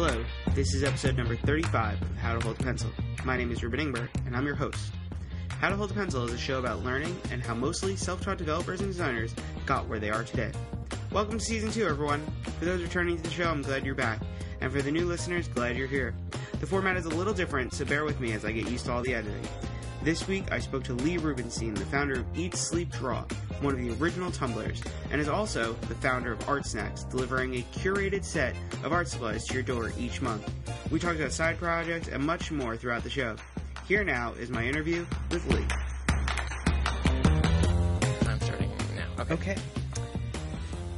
Hello, this is episode number 35 of How to Hold a Pencil. My name is Ruben Ingber, and I'm your host. How to Hold a Pencil is a show about learning and how mostly self taught developers and designers got where they are today. Welcome to season 2, everyone. For those returning to the show, I'm glad you're back. And for the new listeners, glad you're here. The format is a little different, so bear with me as I get used to all the editing. This week, I spoke to Lee Rubenstein, the founder of Eat, Sleep, Draw, one of the original Tumblrs, and is also the founder of Art Snacks, delivering a curated set of art supplies to your door each month. We talked about side projects and much more throughout the show. Here now is my interview with Lee. I'm starting now. Okay. Okay.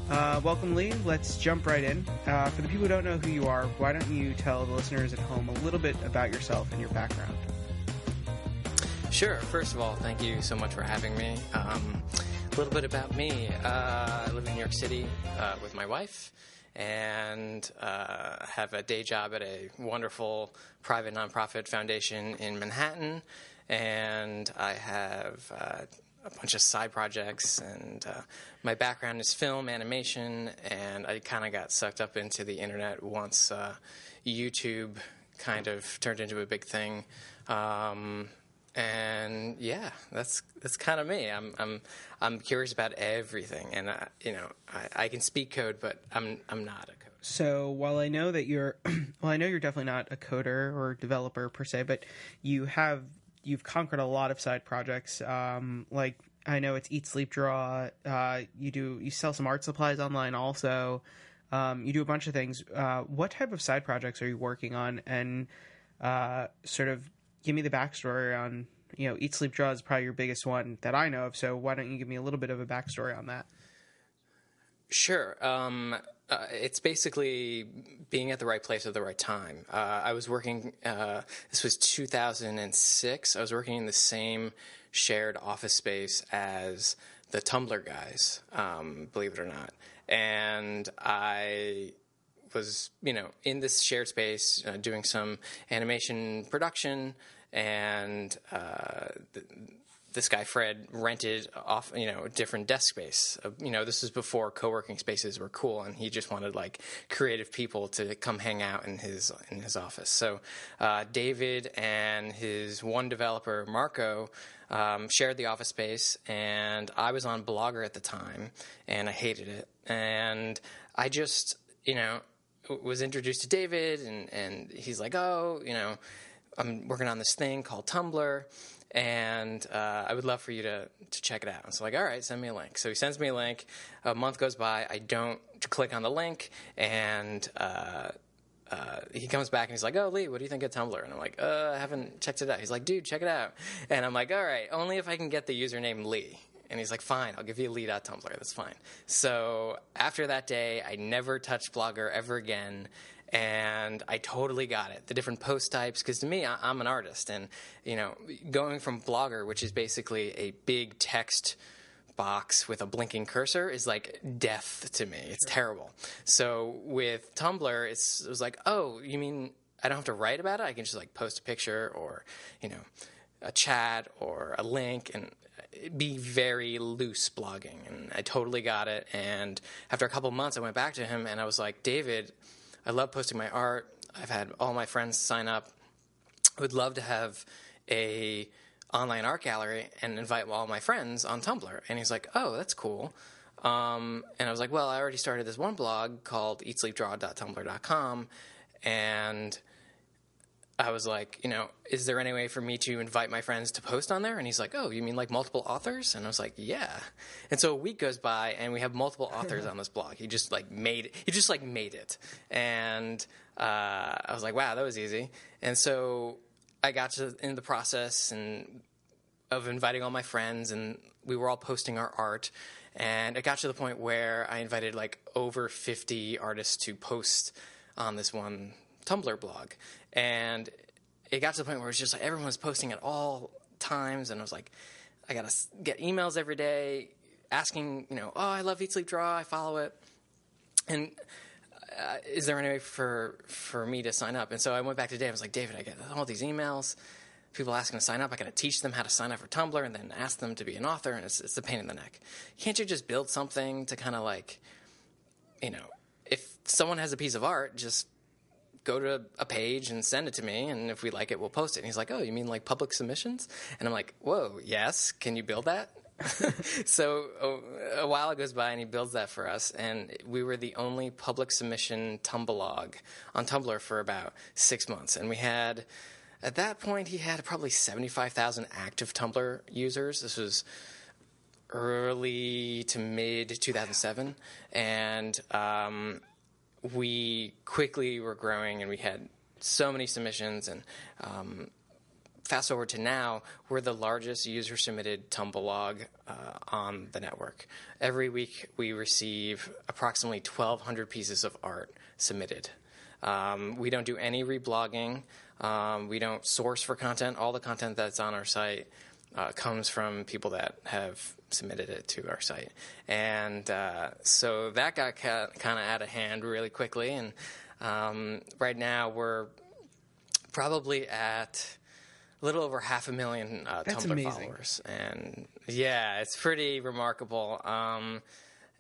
Uh, welcome, Lee. Let's jump right in. Uh, for the people who don't know who you are, why don't you tell the listeners at home a little bit about yourself and your background? Sure. First of all, thank you so much for having me. Um, a little bit about me. Uh, I live in New York City uh, with my wife and uh, have a day job at a wonderful private nonprofit foundation in Manhattan. And I have uh, a bunch of side projects, and uh, my background is film, animation, and I kind of got sucked up into the internet once uh, YouTube kind of turned into a big thing. Um, and yeah, that's that's kind of me. I'm I'm I'm curious about everything, and I, you know I, I can speak code, but I'm I'm not a coder. So while I know that you're, well, I know you're definitely not a coder or developer per se, but you have you've conquered a lot of side projects. Um, like I know it's Eat Sleep Draw. Uh, you do you sell some art supplies online also. Um, you do a bunch of things. Uh, what type of side projects are you working on? And uh, sort of give me the backstory on you know Eat Sleep Draw is probably your biggest one that I know of. So why don't you give me a little bit of a backstory on that? Sure. Um, uh, it's basically being at the right place at the right time. Uh, I was working, uh, this was 2006. I was working in the same shared office space as the Tumblr guys, um, believe it or not. And I was, you know, in this shared space uh, doing some animation production and uh, th- this guy Fred rented off, you know, a different desk space. Uh, you know, this was before co-working spaces were cool, and he just wanted like creative people to come hang out in his in his office. So uh, David and his one developer Marco um, shared the office space, and I was on Blogger at the time, and I hated it, and I just, you know, was introduced to David, and and he's like, oh, you know. I'm working on this thing called Tumblr, and uh, I would love for you to to check it out. And so like, all right, send me a link. So he sends me a link. A month goes by. I don't click on the link, and uh, uh, he comes back and he's like, "Oh, Lee, what do you think of Tumblr?" And I'm like, "Uh, I haven't checked it out." He's like, "Dude, check it out." And I'm like, "All right, only if I can get the username Lee." And he's like, fine, I'll give you a lead at Tumblr. That's fine. So after that day, I never touched Blogger ever again and I totally got it. The different post types, because to me, I, am an artist, and you know, going from Blogger, which is basically a big text box with a blinking cursor, is like death to me. It's terrible. So with Tumblr, it's, it was like, oh, you mean I don't have to write about it? I can just like post a picture or you know, a chat or a link, and be very loose blogging and I totally got it and after a couple months I went back to him and I was like David I love posting my art. I've had all my friends sign up. I would love to have a online art gallery and invite all my friends on Tumblr. And he's like, oh, that's cool. Um, and I was like, well, I already started this one blog called eatsleepdraw.tumblr.com. And I was like, you know, is there any way for me to invite my friends to post on there? And he's like, oh, you mean like multiple authors? And I was like, yeah. And so a week goes by and we have multiple authors on this blog. He just like made it. he just like made it. And uh, I was like, wow, that was easy. And so I got to in the process and of inviting all my friends and we were all posting our art. And it got to the point where I invited like over 50 artists to post on this one Tumblr blog, and it got to the point where it was just like everyone was posting at all times, and I was like, I gotta get emails every day asking, you know, oh, I love Eat Sleep Draw, I follow it, and uh, is there any way for for me to sign up? And so I went back to Dave. I was like, David, I get all these emails, people asking to sign up. I got to teach them how to sign up for Tumblr, and then ask them to be an author, and it's, it's a pain in the neck. Can't you just build something to kind of like, you know, if someone has a piece of art, just go to a page and send it to me, and if we like it, we'll post it. And he's like, "Oh, you mean like public submissions?" And I'm like, "Whoa, yes. Can you build that?" so a, a, while goes by and he builds that for us and we were the only public submission tumblr on tumblr for about six months and we had at that point he had probably 75000 active tumblr users this was early to mid 2007 and um, we quickly were growing and we had so many submissions and um, fast forward to now, we're the largest user submitted Tumblr uh, on the network. Every week we receive approximately 1,200 pieces of art submitted. Um, we don't do any reblogging. Um, we don't source for content. All the content that's on our site uh, comes from people that have submitted it to our site. And uh, so that got ca- kind of out of hand really quickly. And um, right now we're probably at a little over half a million uh, Tumblr amazing. followers, and yeah, it's pretty remarkable. Um,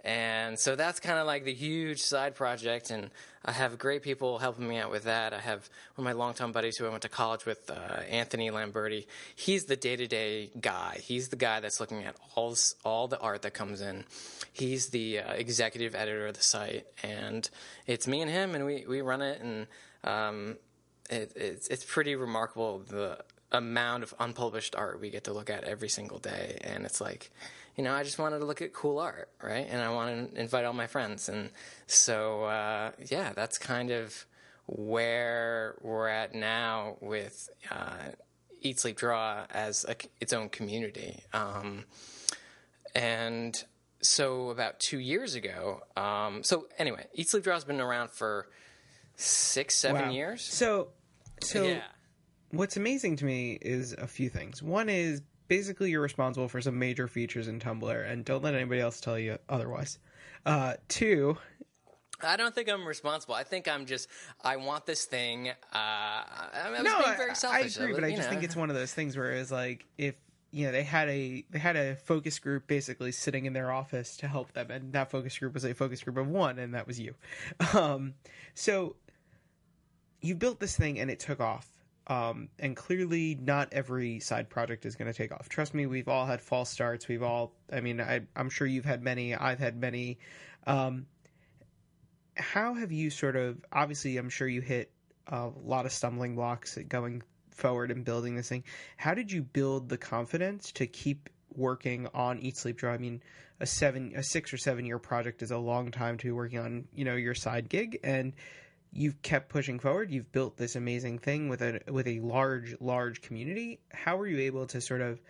and so that's kind of like the huge side project, and I have great people helping me out with that. I have one of my longtime buddies who I went to college with, uh, Anthony Lamberti. He's the day to day guy. He's the guy that's looking at all all the art that comes in. He's the uh, executive editor of the site, and it's me and him, and we we run it, and um, it, it's it's pretty remarkable the amount of unpublished art we get to look at every single day. And it's like, you know, I just wanted to look at cool art, right? And I want to invite all my friends. And so, uh, yeah, that's kind of where we're at now with uh, Eat, Sleep, Draw as a, its own community. Um, and so, about two years ago, um, so anyway, Eat, Sleep, Draw has been around for six, seven wow. years. So, so yeah what's amazing to me is a few things. One is basically you're responsible for some major features in Tumblr, and don't let anybody else tell you otherwise. Uh, two, I don't think I'm responsible. I think I'm just. I want this thing. Uh, I, I no, being very selfish. I agree, but I just know. think it's one of those things where it's like if you know they had a they had a focus group basically sitting in their office to help them, and that focus group was a focus group of one, and that was you. Um, so you built this thing, and it took off um, and clearly, not every side project is going to take off. Trust me, we've all had false starts. We've all, I mean, I, am sure you've had many. I've had many. Um, how have you sort of, obviously, I'm sure you hit a lot of stumbling blocks going forward and building this thing. How did you build the confidence to keep working on Eat Sleep Draw? I mean, a seven, a six or seven year project is a long time to be working on, you know, your side gig. And you've kept pushing forward. You've built this amazing thing with a with a large large community. How were you able to sort of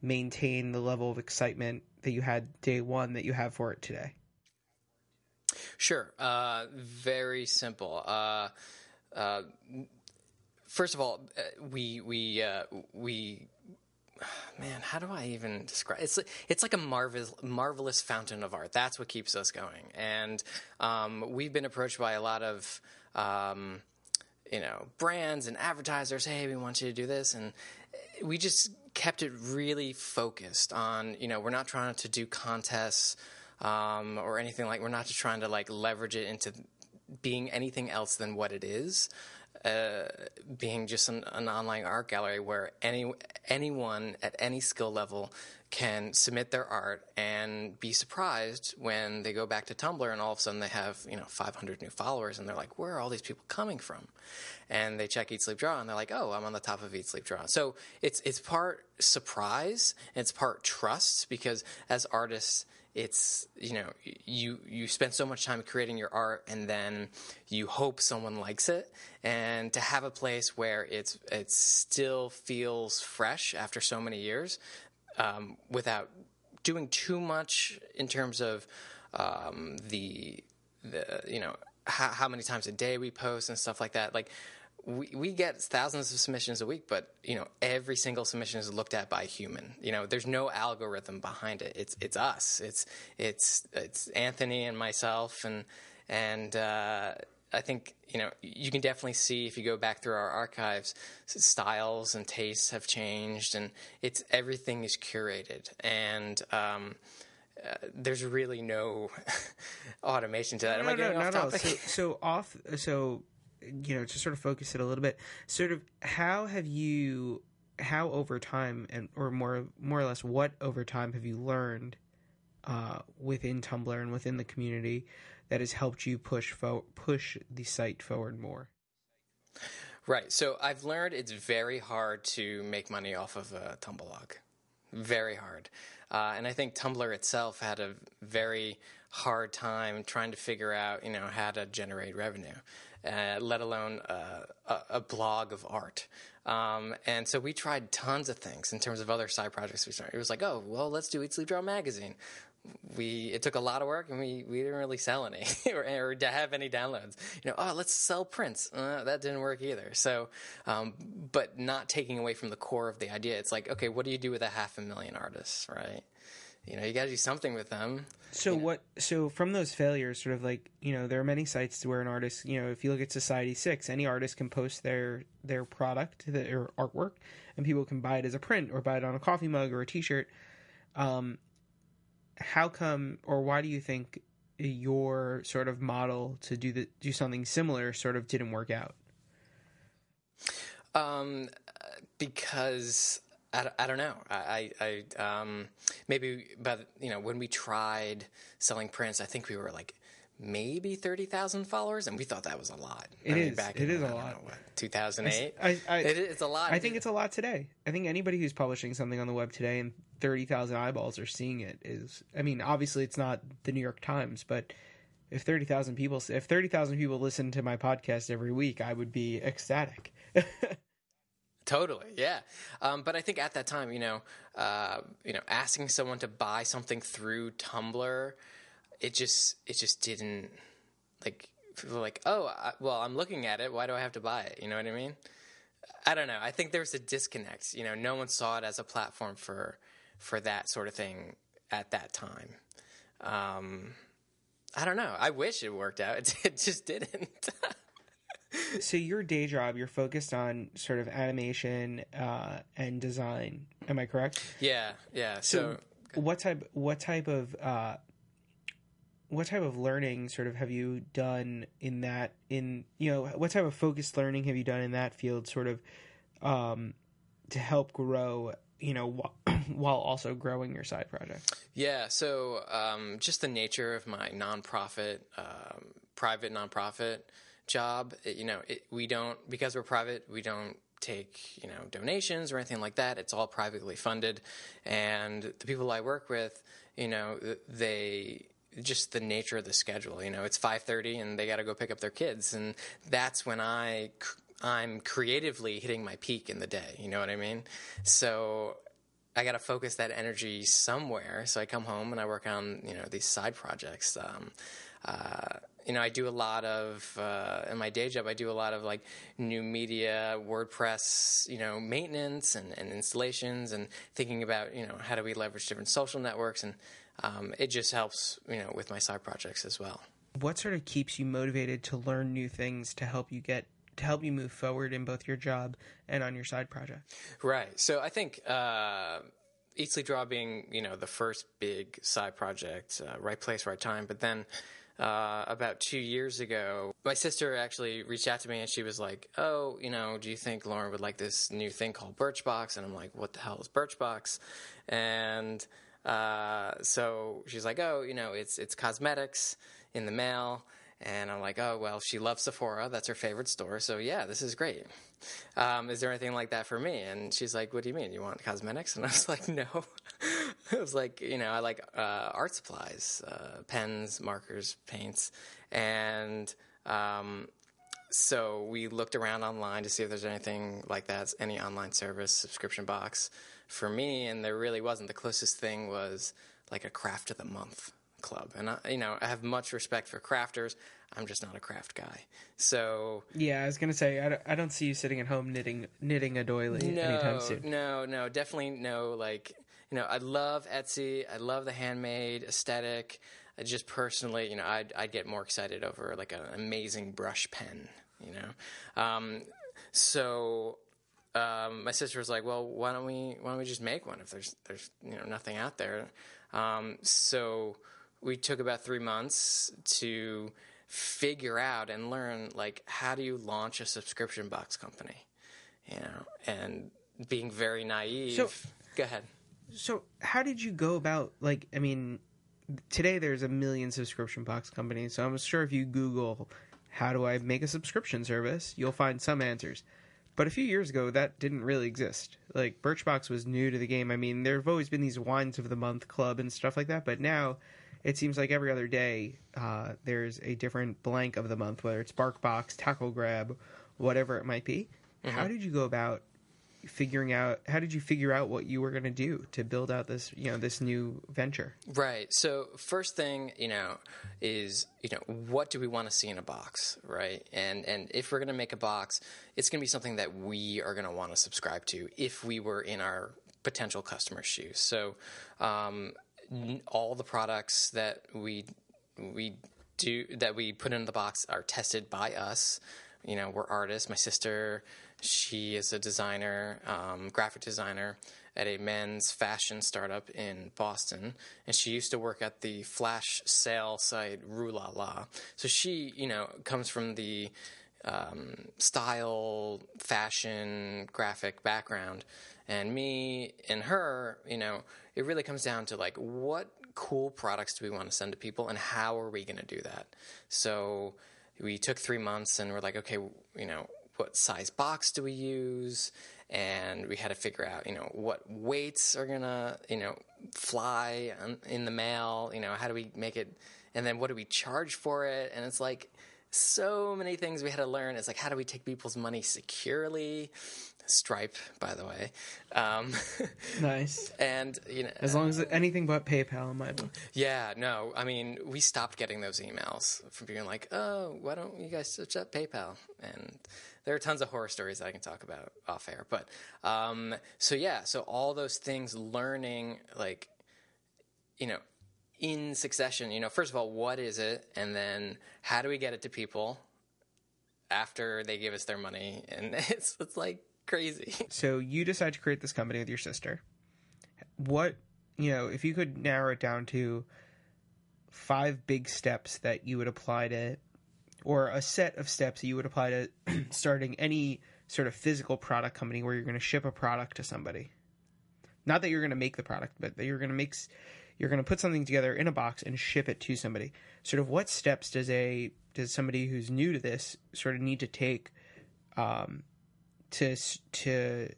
maintain the level of excitement that you had day one that you have for it today? Sure. Uh, very simple. Uh, uh, first of all, uh, we we uh, we man, how do I even describe? It's it's like a marvelous marvelous fountain of art. That's what keeps us going. And um, we've been approached by a lot of um, you know, brands and advertisers, hey, we want you to do this. And we just kept it really focused on, you know, we're not trying to do contests um, or anything like, we're not just trying to like leverage it into being anything else than what it is. Uh, being just an, an, online art gallery where any anyone at any skill level can submit their art and be surprised when they go back to Tumblr and all of a sudden they have, you know, 500 new followers and they're like, where are all these people coming from? And they check Eat Sleep Draw and they're like, oh, I'm on the top of Eat Sleep Draw. So it's, it's part surprise and it's part trust because as artists, it's you know you you spend so much time creating your art and then you hope someone likes it and to have a place where it's it still feels fresh after so many years um, without doing too much in terms of um, the the you know how, how, many times a day we post and stuff like that. Like we we get thousands of submissions a week, but you know every single submission is looked at by a human. You know, there's no algorithm behind it. It's it's us. It's it's it's Anthony and myself and and. Uh, I think you know you can definitely see if you go back through our archives, styles and tastes have changed, and it's everything is curated, and um, uh, there's really no automation to that. Am no, I getting no, off topic? So, so off. So you know, to sort of focus it a little bit, sort of how have you, how over time, and or more more or less, what over time have you learned uh, within Tumblr and within the community that has helped you push fo- push the site forward more? Right. So I've learned it's very hard to make money off of a Tumblr. Very hard. Uh, and I think Tumblr itself had a very hard time trying to figure out, you know, how to generate revenue, uh, let alone uh, a, a, blog of art. Um, and so we tried tons of things in terms of other side projects we started. It was like, oh, well, let's do Eat Sleep Draw magazine we it took a lot of work and we, we didn't really sell any or, or to have any downloads. You know oh let's sell prints uh, that didn't work either. So um, but not taking away from the core of the idea it's like okay what do you do with a half a million artists right? You know you got to do something with them. So what so from those failures sort of like you know there are many sites where an artist you know if you look at society 6 any artist can post their their product their artwork and people can buy it as a print or buy it on a coffee mug or a t-shirt. Um, how come or why do you think your sort of model to do the do something similar sort of didn't work out? Um, because I, I don't know. I, I um, maybe, but you know, when we tried selling prints, I think we were like maybe 30,000 followers, and we thought that was a lot. It I mean, is. Back it in, is a lot. 2008? I, I, it, it's a lot. I think it's a lot today. I think anybody who's publishing something on the web today and 30,000 eyeballs are seeing it is, I mean, obviously it's not the New York Times, but if 30,000 people, if 30,000 people listen to my podcast every week, I would be ecstatic. Totally, yeah. Um, but I think at that time, you know, uh, you know, asking someone to buy something through Tumblr it just it just didn't like people like oh I, well I'm looking at it. Why do I have to buy it? You know what I mean? I don't know. I think there's a disconnect. You know no one saw it as a platform for for that sort of thing at that time. Um, I don't know. I wish it worked out. It, it just didn't. So your day job you're focused on sort of animation uh, and design. Am I correct? Yeah yeah. So, so what type what type of uh, what type of learning sort of have you done in that in you know what type of focused learning have you done in that field sort of um, to help grow you know while also growing your side project? Yeah so um, just the nature of my nonprofit um, private nonprofit job it, you know it, we don't because we're private we don't take you know donations or anything like that. It's all privately funded. And the people i work with you know they just the nature of the schedule. You know, it's 5:30 and they got to go pick up their kids, and that's when I I'm creatively hitting my peak in the day. You know what I mean? So I got to focus that energy somewhere. So I come home and I work on you know these side projects. Um, uh, you know, I do a lot of uh, in my day job. I do a lot of like new media, WordPress, you know, maintenance and, and installations, and thinking about you know how do we leverage different social networks and um, it just helps, you know, with my side projects as well. What sort of keeps you motivated to learn new things to help you get to help you move forward in both your job and on your side project? Right. So I think uh, Eat Sleep Draw being, you know, the first big side project, uh, right place, right time. But then uh, about two years ago, my sister actually reached out to me and she was like, "Oh, you know, do you think Lauren would like this new thing called Birchbox?" And I'm like, "What the hell is Birchbox?" And uh, so she's like, oh, you know, it's it's cosmetics in the mail. And I'm like, oh, well, she loves Sephora. That's her favorite store. So, yeah, this is great. Um, is there anything like that for me? And she's like, what do you mean? You want cosmetics? And I was like, no. I was like, you know, I like uh, art supplies, uh, pens, markers, paints. And um, so we looked around online to see if there's anything like that, any online service, subscription box for me, and there really wasn't. The closest thing was like a craft of the month club, and I, you know I have much respect for crafters. I'm just not a craft guy. So yeah, I was gonna say I don't, I don't see you sitting at home knitting knitting a doily no, anytime soon. No, no, definitely no. Like you know, I love Etsy. I love the handmade aesthetic. I just personally, you know, I'd, I'd get more excited over like an amazing brush pen. You know, um, so um, my sister was like, "Well, why don't we why don't we just make one if there's there's you know nothing out there?" Um, so we took about three months to figure out and learn like how do you launch a subscription box company, you know, and being very naive. So- Go ahead. So, how did you go about like? I mean, today there's a million subscription box companies. So I'm sure if you Google how do I make a subscription service, you'll find some answers. But a few years ago, that didn't really exist. Like Birchbox was new to the game. I mean, there have always been these wines of the month club and stuff like that. But now, it seems like every other day uh, there's a different blank of the month, whether it's BarkBox, Tackle Grab, whatever it might be. How did you go about figuring out how did you figure out what you were going to do to build out this you know this new venture Right. So first thing, you know, is you know what do we want to see in a box, right? And and if we're going to make a box, it's going to be something that we are going to want to subscribe to if we were in our potential customer's shoes. So um, all the products that we we do that we put in the box are tested by us. You know, we're artists. My sister, she is a designer, um, graphic designer at a men's fashion startup in Boston, and she used to work at the flash sale site Rue La La. So she, you know, comes from the um, style, fashion, graphic background, and me and her, you know, it really comes down to like what cool products do we want to send to people, and how are we going to do that? So we took three months, and we're like, okay, you know, what size box do we use? And we had to figure out, you know, what weights are gonna, you know, fly in the mail. You know, how do we make it? And then what do we charge for it? And it's like so many things we had to learn. It's like how do we take people's money securely? Stripe, by the way. Um, nice and you know, as long as anything but paypal in my book yeah, no, I mean, we stopped getting those emails from being like, oh, why don't you guys switch up PayPal? And there are tons of horror stories that I can talk about off air. But um, so, yeah, so all those things, learning, like, you know, in succession, you know, first of all, what is it? And then how do we get it to people after they give us their money? And it's, it's like crazy. so you decide to create this company with your sister. What you know if you could narrow it down to five big steps that you would apply to or a set of steps that you would apply to starting any sort of physical product company where you're going to ship a product to somebody. Not that you're going to make the product but that you're going to make you're going to put something together in a box and ship it to somebody. Sort of what steps does a does somebody who's new to this sort of need to take um, to to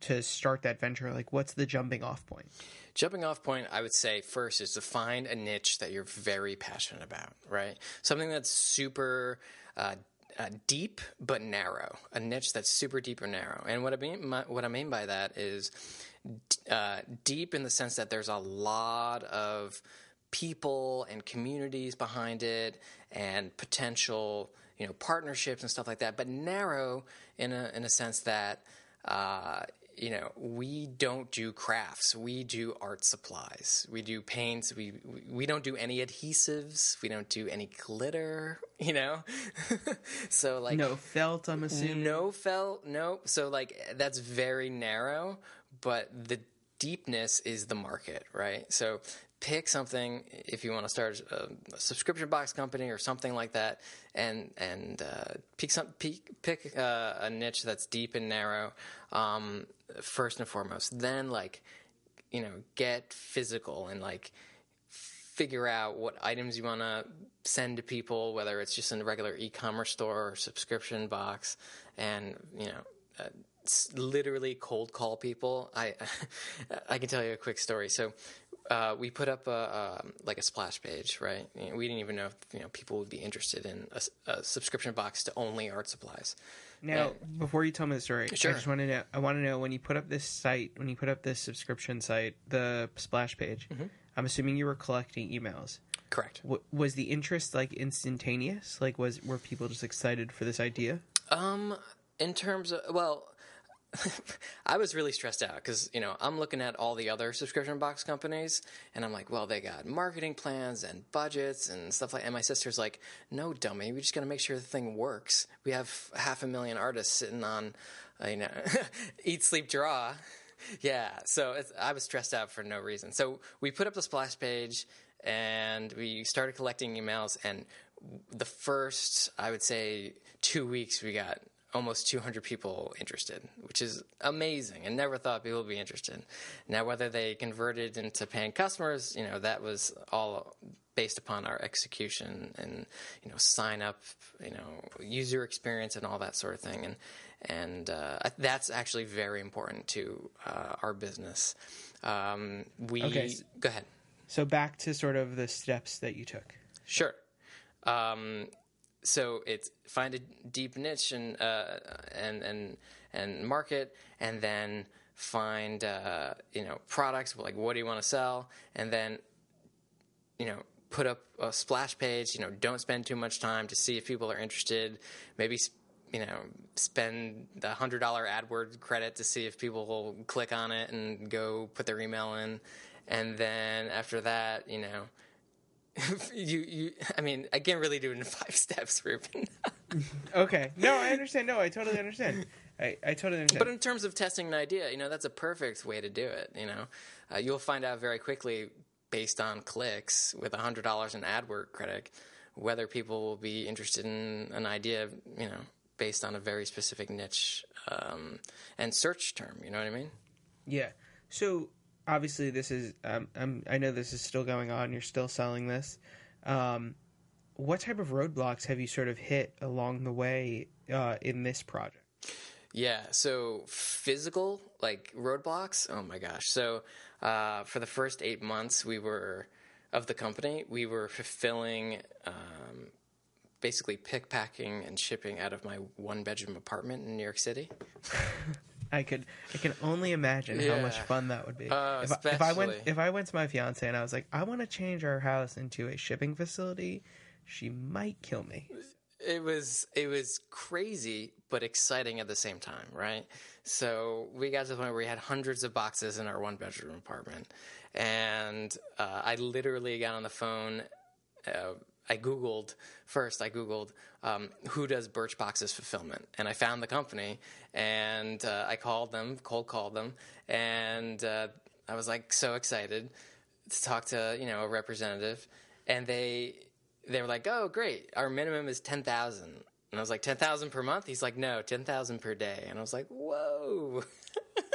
to start that venture like what's the jumping off point Jumping off point, I would say first is to find a niche that you're very passionate about, right? Something that's super uh, uh, deep but narrow. A niche that's super deep or narrow. And what I mean, my, what I mean by that is uh, deep in the sense that there's a lot of people and communities behind it, and potential, you know, partnerships and stuff like that. But narrow in a in a sense that. Uh, you know, we don't do crafts. We do art supplies. We do paints. We we, don't do any adhesives. We don't do any glitter. You know, so like no felt i'm assuming no felt, no. So like that's very narrow, but the deepness is the market, right? So pick something if you want to start a, a subscription box company or something like that, and and uh, pick some pick, pick uh, a niche that's deep and narrow. Um, first and foremost, then like you know get physical and like figure out what items you want to send to people, whether it's just in a regular e-commerce store or subscription box, and you know, uh, literally cold call people. I I can tell you a quick story. So. Uh, we put up a like a splash page, right? We didn't even know if you know people would be interested in a subscription box to only art supplies. now before you tell me the story Sure. i just want to know i want to know when you put up this site when you put up this subscription site the splash page Mm-hmm. i'm assuming you were collecting emails Correct. w- was the interest like instantaneous like was were people just excited for this idea Um, in terms of well, I was really stressed out because you know I'm looking at all the other subscription box companies, and I'm like, well, they got marketing plans and budgets and stuff like. And my sister's like, no, dummy, we just got to make sure the thing works. We have half a million artists sitting on, uh, you know, eat, sleep, draw. Yeah, so I was stressed out for no reason. So we put up the splash page and we started collecting emails and the first, I would say, two weeks, we got almost 200 people interested, which is amazing and never thought people would be interested. Now, whether they converted into paying customers, you know, that was all based upon our execution and, you know, sign up, you know, user experience and all that sort of thing. And, and uh, that's actually very important to uh, our business. Um, we Okay. go ahead. So back to sort of the steps that you took. Sure. Um, so it's find a deep niche and uh, and and and market, and then find uh, you know products like what do you want to sell, and then you know put up a splash page. You know, don't spend too much time to see if people are interested. Maybe you know spend the hundred dollar AdWords credit to see if people will click on it and go put their email in, and then after that, you know. you, you, I mean, I can't really do it in five steps, Ruben. Okay. No, I understand. No, I totally understand. I, I totally understand. But in terms of testing an idea, you know, that's a perfect way to do it. You know, uh, you'll find out very quickly based on clicks with hundred dollars in ad AdWord credit whether people will be interested in an idea. You know, based on a very specific niche um, and search term. You know what I mean? Yeah. So obviously, this is. Um, I'm, I know this is still going on. You're still selling this. Um, what type of roadblocks have you sort of hit along the way uh, in this project? Yeah, so physical, like roadblocks, oh my gosh. So uh, for the first eight months, we were, of the company, we were fulfilling um, basically pickpacking and shipping out of my one bedroom apartment in New York City. I could. I can only imagine how much fun that would be. Oh, if, I, if I went, if I went to my fiance and I was like, I want to change our house into a shipping facility, she might kill me. it was it was crazy but exciting at the same time right so we got to the point where we had hundreds of boxes in our one bedroom apartment and uh, i literally got on the phone uh, i googled first i googled um, who does Birchbox's fulfillment and i found the company and uh, i called them cold called them and uh, i was like so excited to talk to you know a representative and they they were like, "Oh, great! Our minimum is ten thousand. And I was like, 10,000 per month? He's like, no, 10,000 per day. And I was like, whoa.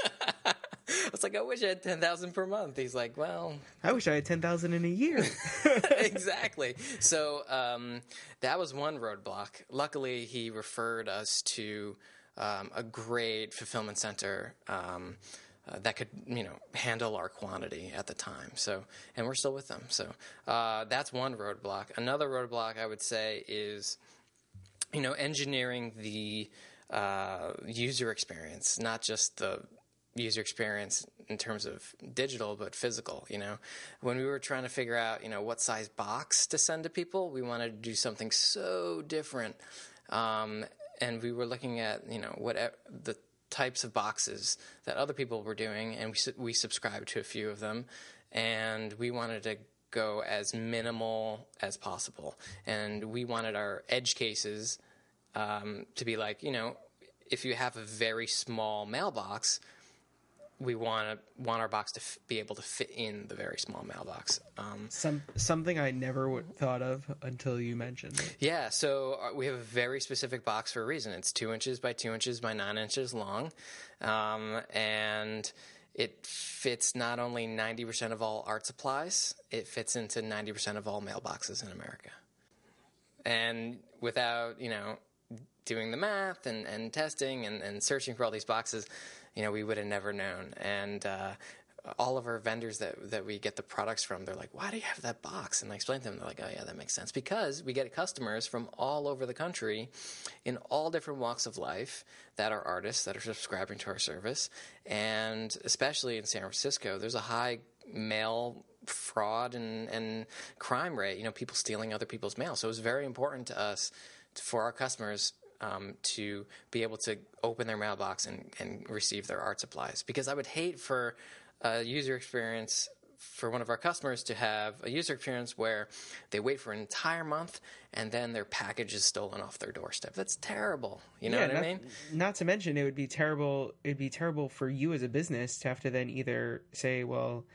I was like, I wish I had 10,000 per month. He's like, well, I wish I had ten thousand in a year. exactly. So um, that was one roadblock. Luckily, he referred us to um, a great fulfillment center um, uh, that could, you know, handle our quantity at the time. So, and we're still with them. So uh, that's one roadblock. Another roadblock I would say is, you know, engineering the uh, user experience, not just the user experience in terms of digital but physical you know? When we were trying to figure out you know what size box to send to people we wanted to do something so different. Um, and we were looking at you know what the types of boxes that other people were doing and we, we subscribed to a few of them. And we wanted to go as minimal as possible. And we wanted our edge cases um, to be like you know if you have a very small mailbox we want to want our box to f- be able to fit in the very small mailbox. Um, Some something I never would thought of until you mentioned it. yeah, so uh, we have a very specific box for a reason. It's two inches by two inches by nine inches long, um, and it fits not only ninety percent of all art supplies, it fits into ninety percent of all mailboxes in America. And without you know doing the math and, and testing and, and searching for all these boxes, you know, we would have never known. And uh, all of our vendors that that we get the products from, they're like, "Why do you have that box?" And I explain to them, they're like, "Oh yeah, that makes sense." Because we get customers from all over the country, in all different walks of life, that are artists that are subscribing to our service, and especially in San Francisco, there's a high mail fraud and, and crime rate. You know, people stealing other people's mail. So it was very important to us, for our customers, um, to be able to open their mailbox and, and receive their art supplies. Because I would hate for a user experience for one of our customers to have a user experience where they wait for an entire month and then their package is stolen off their doorstep. That's terrible. You know what I not, mean? Not to mention, it would be terrible. It'd be terrible for you as a business to have to then either say, "Well,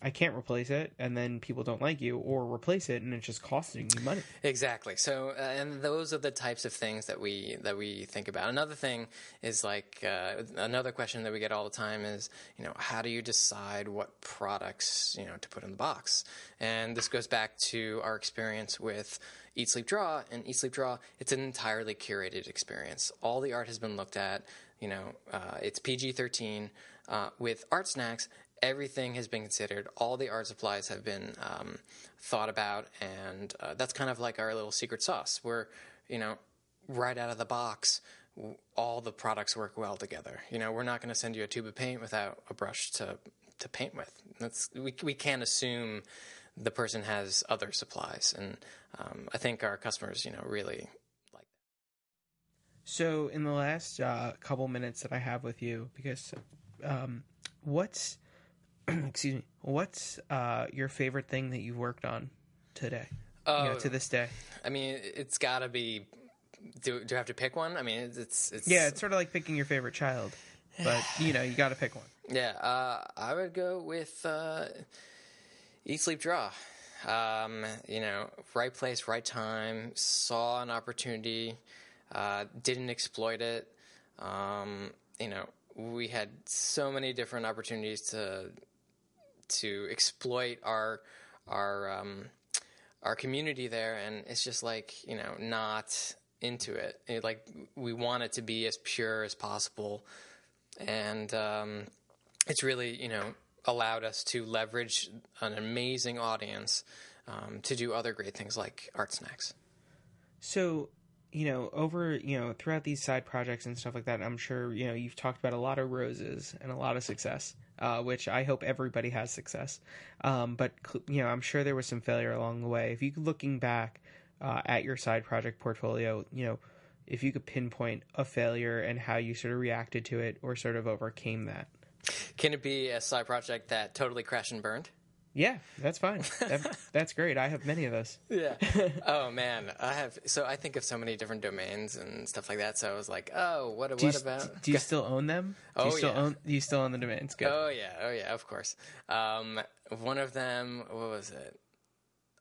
I can't replace it, and then people don't like you, or replace it, and it's just costing you money. Exactly. So, uh, and those are the types of things that we that we think about. Another thing is like uh, another question that we get all the time is, you know, how do you decide what products you know to put in the box? And this goes back to our experience with Eat Sleep Draw. And Eat Sleep Draw, it's an entirely curated experience. All the art has been looked at. You know, uh, it's PG thirteen. Uh, with art snacks, everything has been considered. All the art supplies have been um, thought about, and uh, that's kind of like our little secret sauce. We're, you know, right out of the box, all the products work well together. You know, we're not going to send you a tube of paint without a brush to to paint with. That's we we can't assume the person has other supplies, and um, I think our customers, you know, really like that. So, in the last uh, couple minutes that I have with you, because um, what's excuse me, what's uh, your favorite thing that you've worked on today? Uh, you know, to this day. I mean, it's got to be. Do, do I have to pick one? I mean, it's it's, it's Yeah, it's sort of like picking your favorite child, but you know, you got to pick one. Yeah, uh, I would go with uh, Eat Sleep Draw. Um, you know, right place, right time. Saw an opportunity, uh, didn't exploit it. Um, you know, we had so many different opportunities to to exploit our our um, our community there, and it's just like you know not into it. it like we want it to be as pure as possible, and um, it's really you know allowed us to leverage an amazing audience um, to do other great things like art snacks. So, you know, over you know throughout these side projects and stuff like that, I'm sure you know you've talked about a lot of roses and a lot of success, uh, which I hope everybody has success. Um, but you know, I'm sure there was some failure along the way. If you could looking back uh, at your side project portfolio, you know, if you could pinpoint a failure and how you sort of reacted to it or sort of overcame that. Can it be a side project that totally crashed and burned? Yeah, that's fine. That, that's great. I have many of those. Yeah. oh man, I have. So I think of so many different domains and stuff like that. So I was like, oh, what? Do what you, about? Do you still own them? Do Oh, you still yeah. own? Do you still own the domains? Good. Oh yeah, oh yeah, of course. Um, one of them, what was it?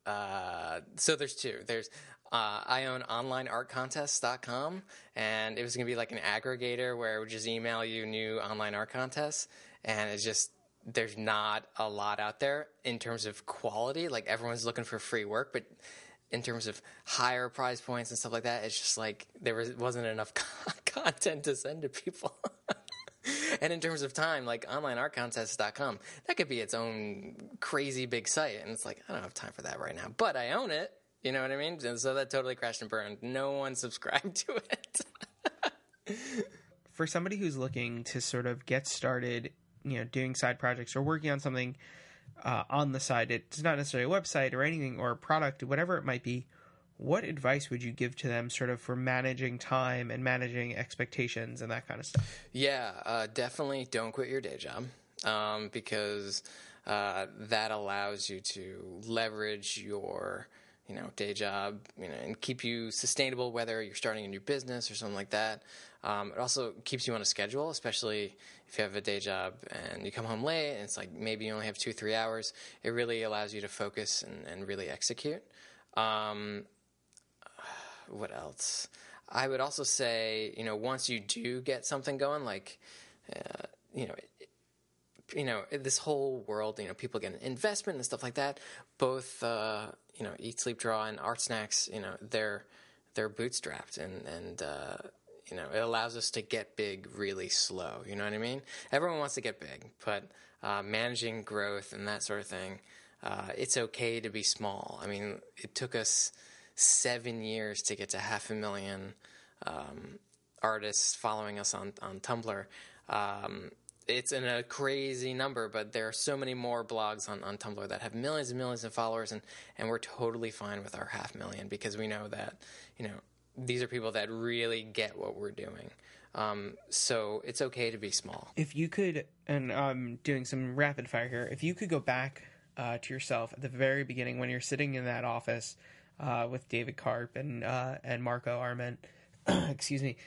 Uh, so there's two. There's uh, I own onlineartcontests.com, and it was going to be like an aggregator where it would just email you new online art contests, and it's just there's not a lot out there in terms of quality. Like everyone's looking for free work, but in terms of higher prize points and stuff like that, it's just like there was, wasn't enough content to send to people. and in terms of time, like onlineartcontests.com, that could be its own crazy big site. And it's like, I don't have time for that right now, but I own it. You know what I mean? And so that totally crashed and burned. No one subscribed to it. for somebody who's looking to sort of get started, you know, doing side projects or working on something uh, on the side, it's not necessarily a website or anything or a product, whatever it might be. What advice would you give to them, sort of, for managing time and managing expectations and that kind of stuff? Yeah, uh, definitely don't quit your day job um, because uh, that allows you to leverage your you know day job you know and keep you sustainable whether you're starting a new business or something like that um, it also keeps you on a schedule especially if you have a day job and you come home late and it's like maybe you only have two three hours it really allows you to focus and, and really execute. Um, what else? I would also say you know once you do get something going like uh, you know you know this whole world you know people get an investment and stuff like that both uh, you know eat sleep draw and art snacks you know they're they're bootstrapped and and uh, you know it allows us to get big really slow you know what i mean? Everyone wants to get big but uh, managing growth and that sort of thing uh, it's okay to be small. I mean it took us seven years to get to half a million um, artists following us on on tumblr. Um, it's in a crazy number, but there are so many more blogs on, on Tumblr that have millions and millions of followers, and, and we're totally fine with our half million because we know that, you know, these are people that really get what we're doing. Um, so it's okay to be small. If you could, and I'm doing some rapid fire here, if you could go back uh, to yourself at the very beginning when you're sitting in that office uh, with David Karp and uh, and Marco Arment, excuse me,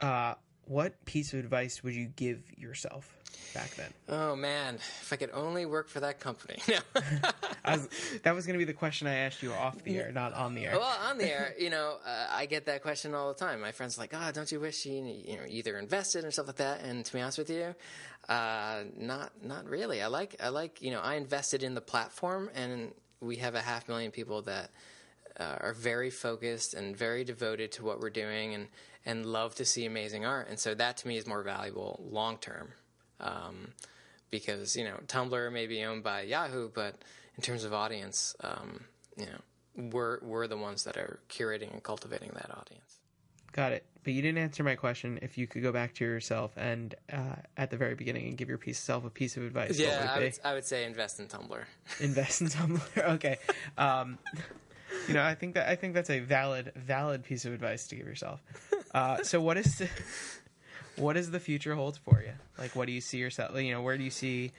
uh, what piece of advice would you give yourself? Back then? Oh man, if I could only work for that company. was, that was going to be the question I asked you off the air, not on the air. Well, on the air, you know, uh, I get that question all the time. My friends are like, "Oh, don't you wish you, you know, either invested or stuff like that?" And to be honest with you, uh, not not really. I like I like you know I invested in the platform, and we have a half million people that uh, are very focused and very devoted to what we're doing, and and love to see amazing art. And so that to me is more valuable long term. Um, because you know Tumblr may be owned by Yahoo, but in terms of audience, um, you know we're we're the ones that are curating and cultivating that audience. Got it. But you didn't answer my question. If you could go back to yourself and uh, at the very beginning and give yourself a piece of advice, yeah, would I, would, I would say invest in Tumblr. Invest in Tumblr. okay. Um, you know, I think that I think that's a valid valid piece of advice to give yourself. Uh, so, what is the, what does the future hold for you? Like, what do you see yourself? You know, where do you see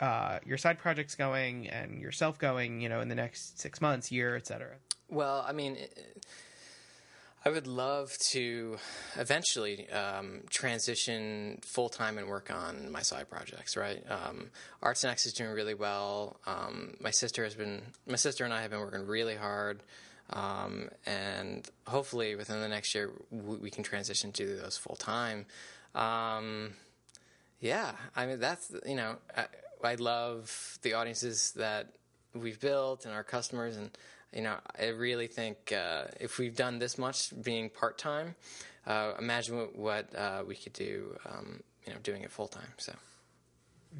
uh, your side projects going and yourself going? You know, in the next six months, year, etc. Well, I mean. I would love to eventually um, transition full time and work on my side projects. Right, um, Art Snacks is doing really well. Um, my sister has been, my sister and I have been working really hard um, and hopefully within the next year we, can transition to those full time. Um, yeah, I mean that's you know I, I, love the audiences that we've built and our customers, and you know I really think uh, if we've done this much being part time, uh, imagine what, what uh, we could do, um, you know, doing it full time. So.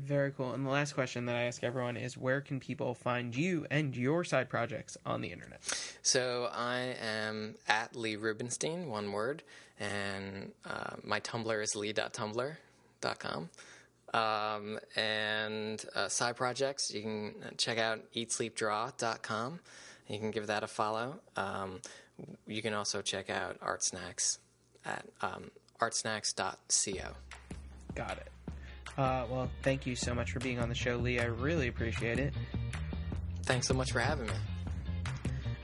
Very cool. And the last question that I ask everyone is where can people find you and your side projects on the internet? So I am at Lee Rubenstein, one word, and uh, my Tumblr is lee.tumblr.com. Um, and uh, side projects, you can check out eatsleepdraw.com. You can give that a follow. Um, you can also check out Art Snacks at um, artsnacks.co. Got it. Uh, well, thank you so much for being on the show, Lee. I really appreciate it. Thanks so much for having me.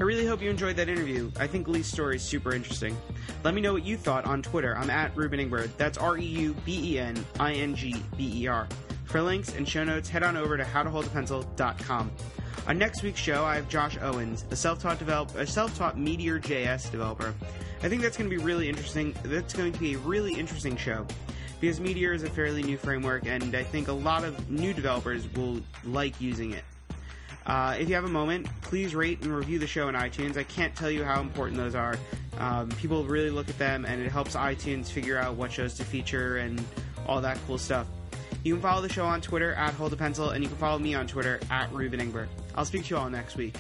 I really hope you enjoyed that interview. I think Lee's story is super interesting. Let me know what you thought on Twitter. I'm at Reuben Ingber. That's R E U B E N I N G B E R. For links and show notes, head on over to howtoholdapencil.com. On next week's show, I have Josh Owens, a self-taught develop, a self-taught Meteor JS developer. I think that's going to be really interesting. That's going to be a really interesting show because Meteor is a fairly new framework, and I think a lot of new developers will like using it. Uh, if you have a moment, please rate and review the show on iTunes. I can't tell you how important those are. Um, people really look at them, and it helps iTunes figure out what shows to feature and all that cool stuff. You can follow the show on Twitter at Hold a Pencil, and you can follow me on Twitter at Reuben Ingber. I'll speak to you all next week.